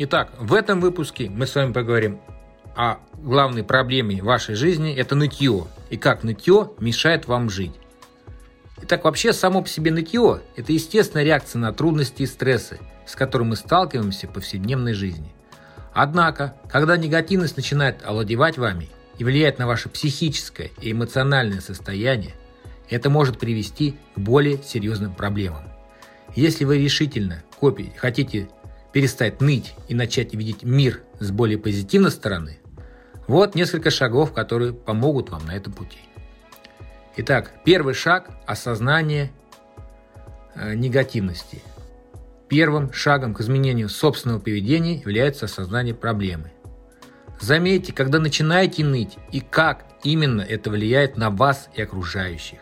Итак, в этом выпуске мы с вами поговорим о главной проблеме вашей жизни – это нытье. И как нытье мешает вам жить. Итак, вообще само по себе нытье – это естественная реакция на трудности и стрессы, с которыми мы сталкиваемся в повседневной жизни. Однако, когда негативность начинает овладевать вами и влияет на ваше психическое и эмоциональное состояние, это может привести к более серьезным проблемам. Если вы решительно копи, хотите перестать ныть и начать видеть мир с более позитивной стороны, вот несколько шагов, которые помогут вам на этом пути. Итак, первый шаг – осознание э, негативности. Первым шагом к изменению собственного поведения является осознание проблемы. Заметьте, когда начинаете ныть и как именно это влияет на вас и окружающих.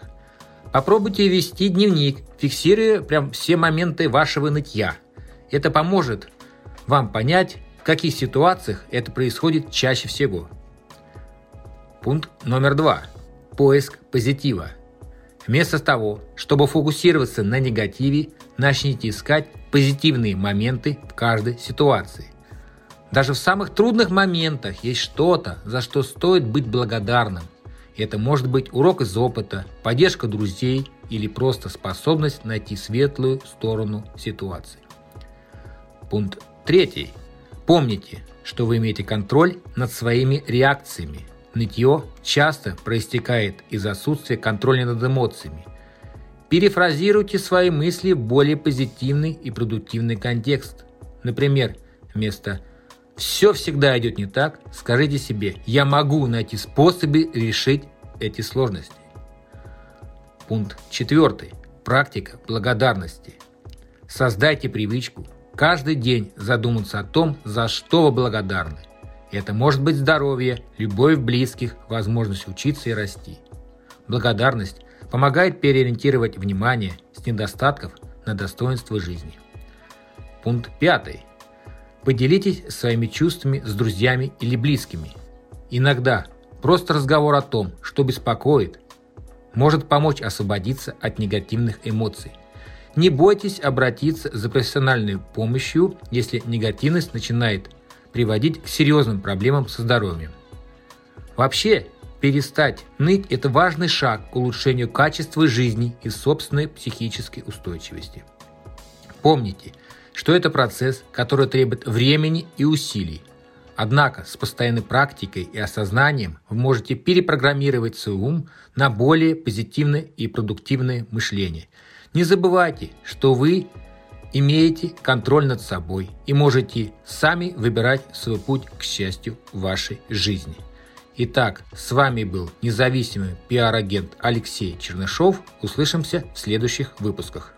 Попробуйте вести дневник, фиксируя прям все моменты вашего нытья – это поможет вам понять, в каких ситуациях это происходит чаще всего. Пункт номер два. Поиск позитива. Вместо того, чтобы фокусироваться на негативе, начните искать позитивные моменты в каждой ситуации. Даже в самых трудных моментах есть что-то, за что стоит быть благодарным. Это может быть урок из опыта, поддержка друзей или просто способность найти светлую сторону ситуации. Пункт третий. Помните, что вы имеете контроль над своими реакциями. Нытье часто проистекает из отсутствия контроля над эмоциями. Перефразируйте свои мысли в более позитивный и продуктивный контекст. Например, вместо «все всегда идет не так» скажите себе «я могу найти способы решить эти сложности». Пункт четвертый. Практика благодарности. Создайте привычку Каждый день задуматься о том, за что вы благодарны. Это может быть здоровье, любовь близких, возможность учиться и расти. Благодарность помогает переориентировать внимание с недостатков на достоинство жизни. Пункт пятый. Поделитесь своими чувствами с друзьями или близкими. Иногда просто разговор о том, что беспокоит, может помочь освободиться от негативных эмоций – не бойтесь обратиться за профессиональной помощью, если негативность начинает приводить к серьезным проблемам со здоровьем. Вообще, перестать ныть – это важный шаг к улучшению качества жизни и собственной психической устойчивости. Помните, что это процесс, который требует времени и усилий. Однако с постоянной практикой и осознанием вы можете перепрограммировать свой ум на более позитивное и продуктивное мышление – не забывайте, что вы имеете контроль над собой и можете сами выбирать свой путь к счастью в вашей жизни. Итак, с вами был независимый пиар-агент Алексей Чернышов. Услышимся в следующих выпусках.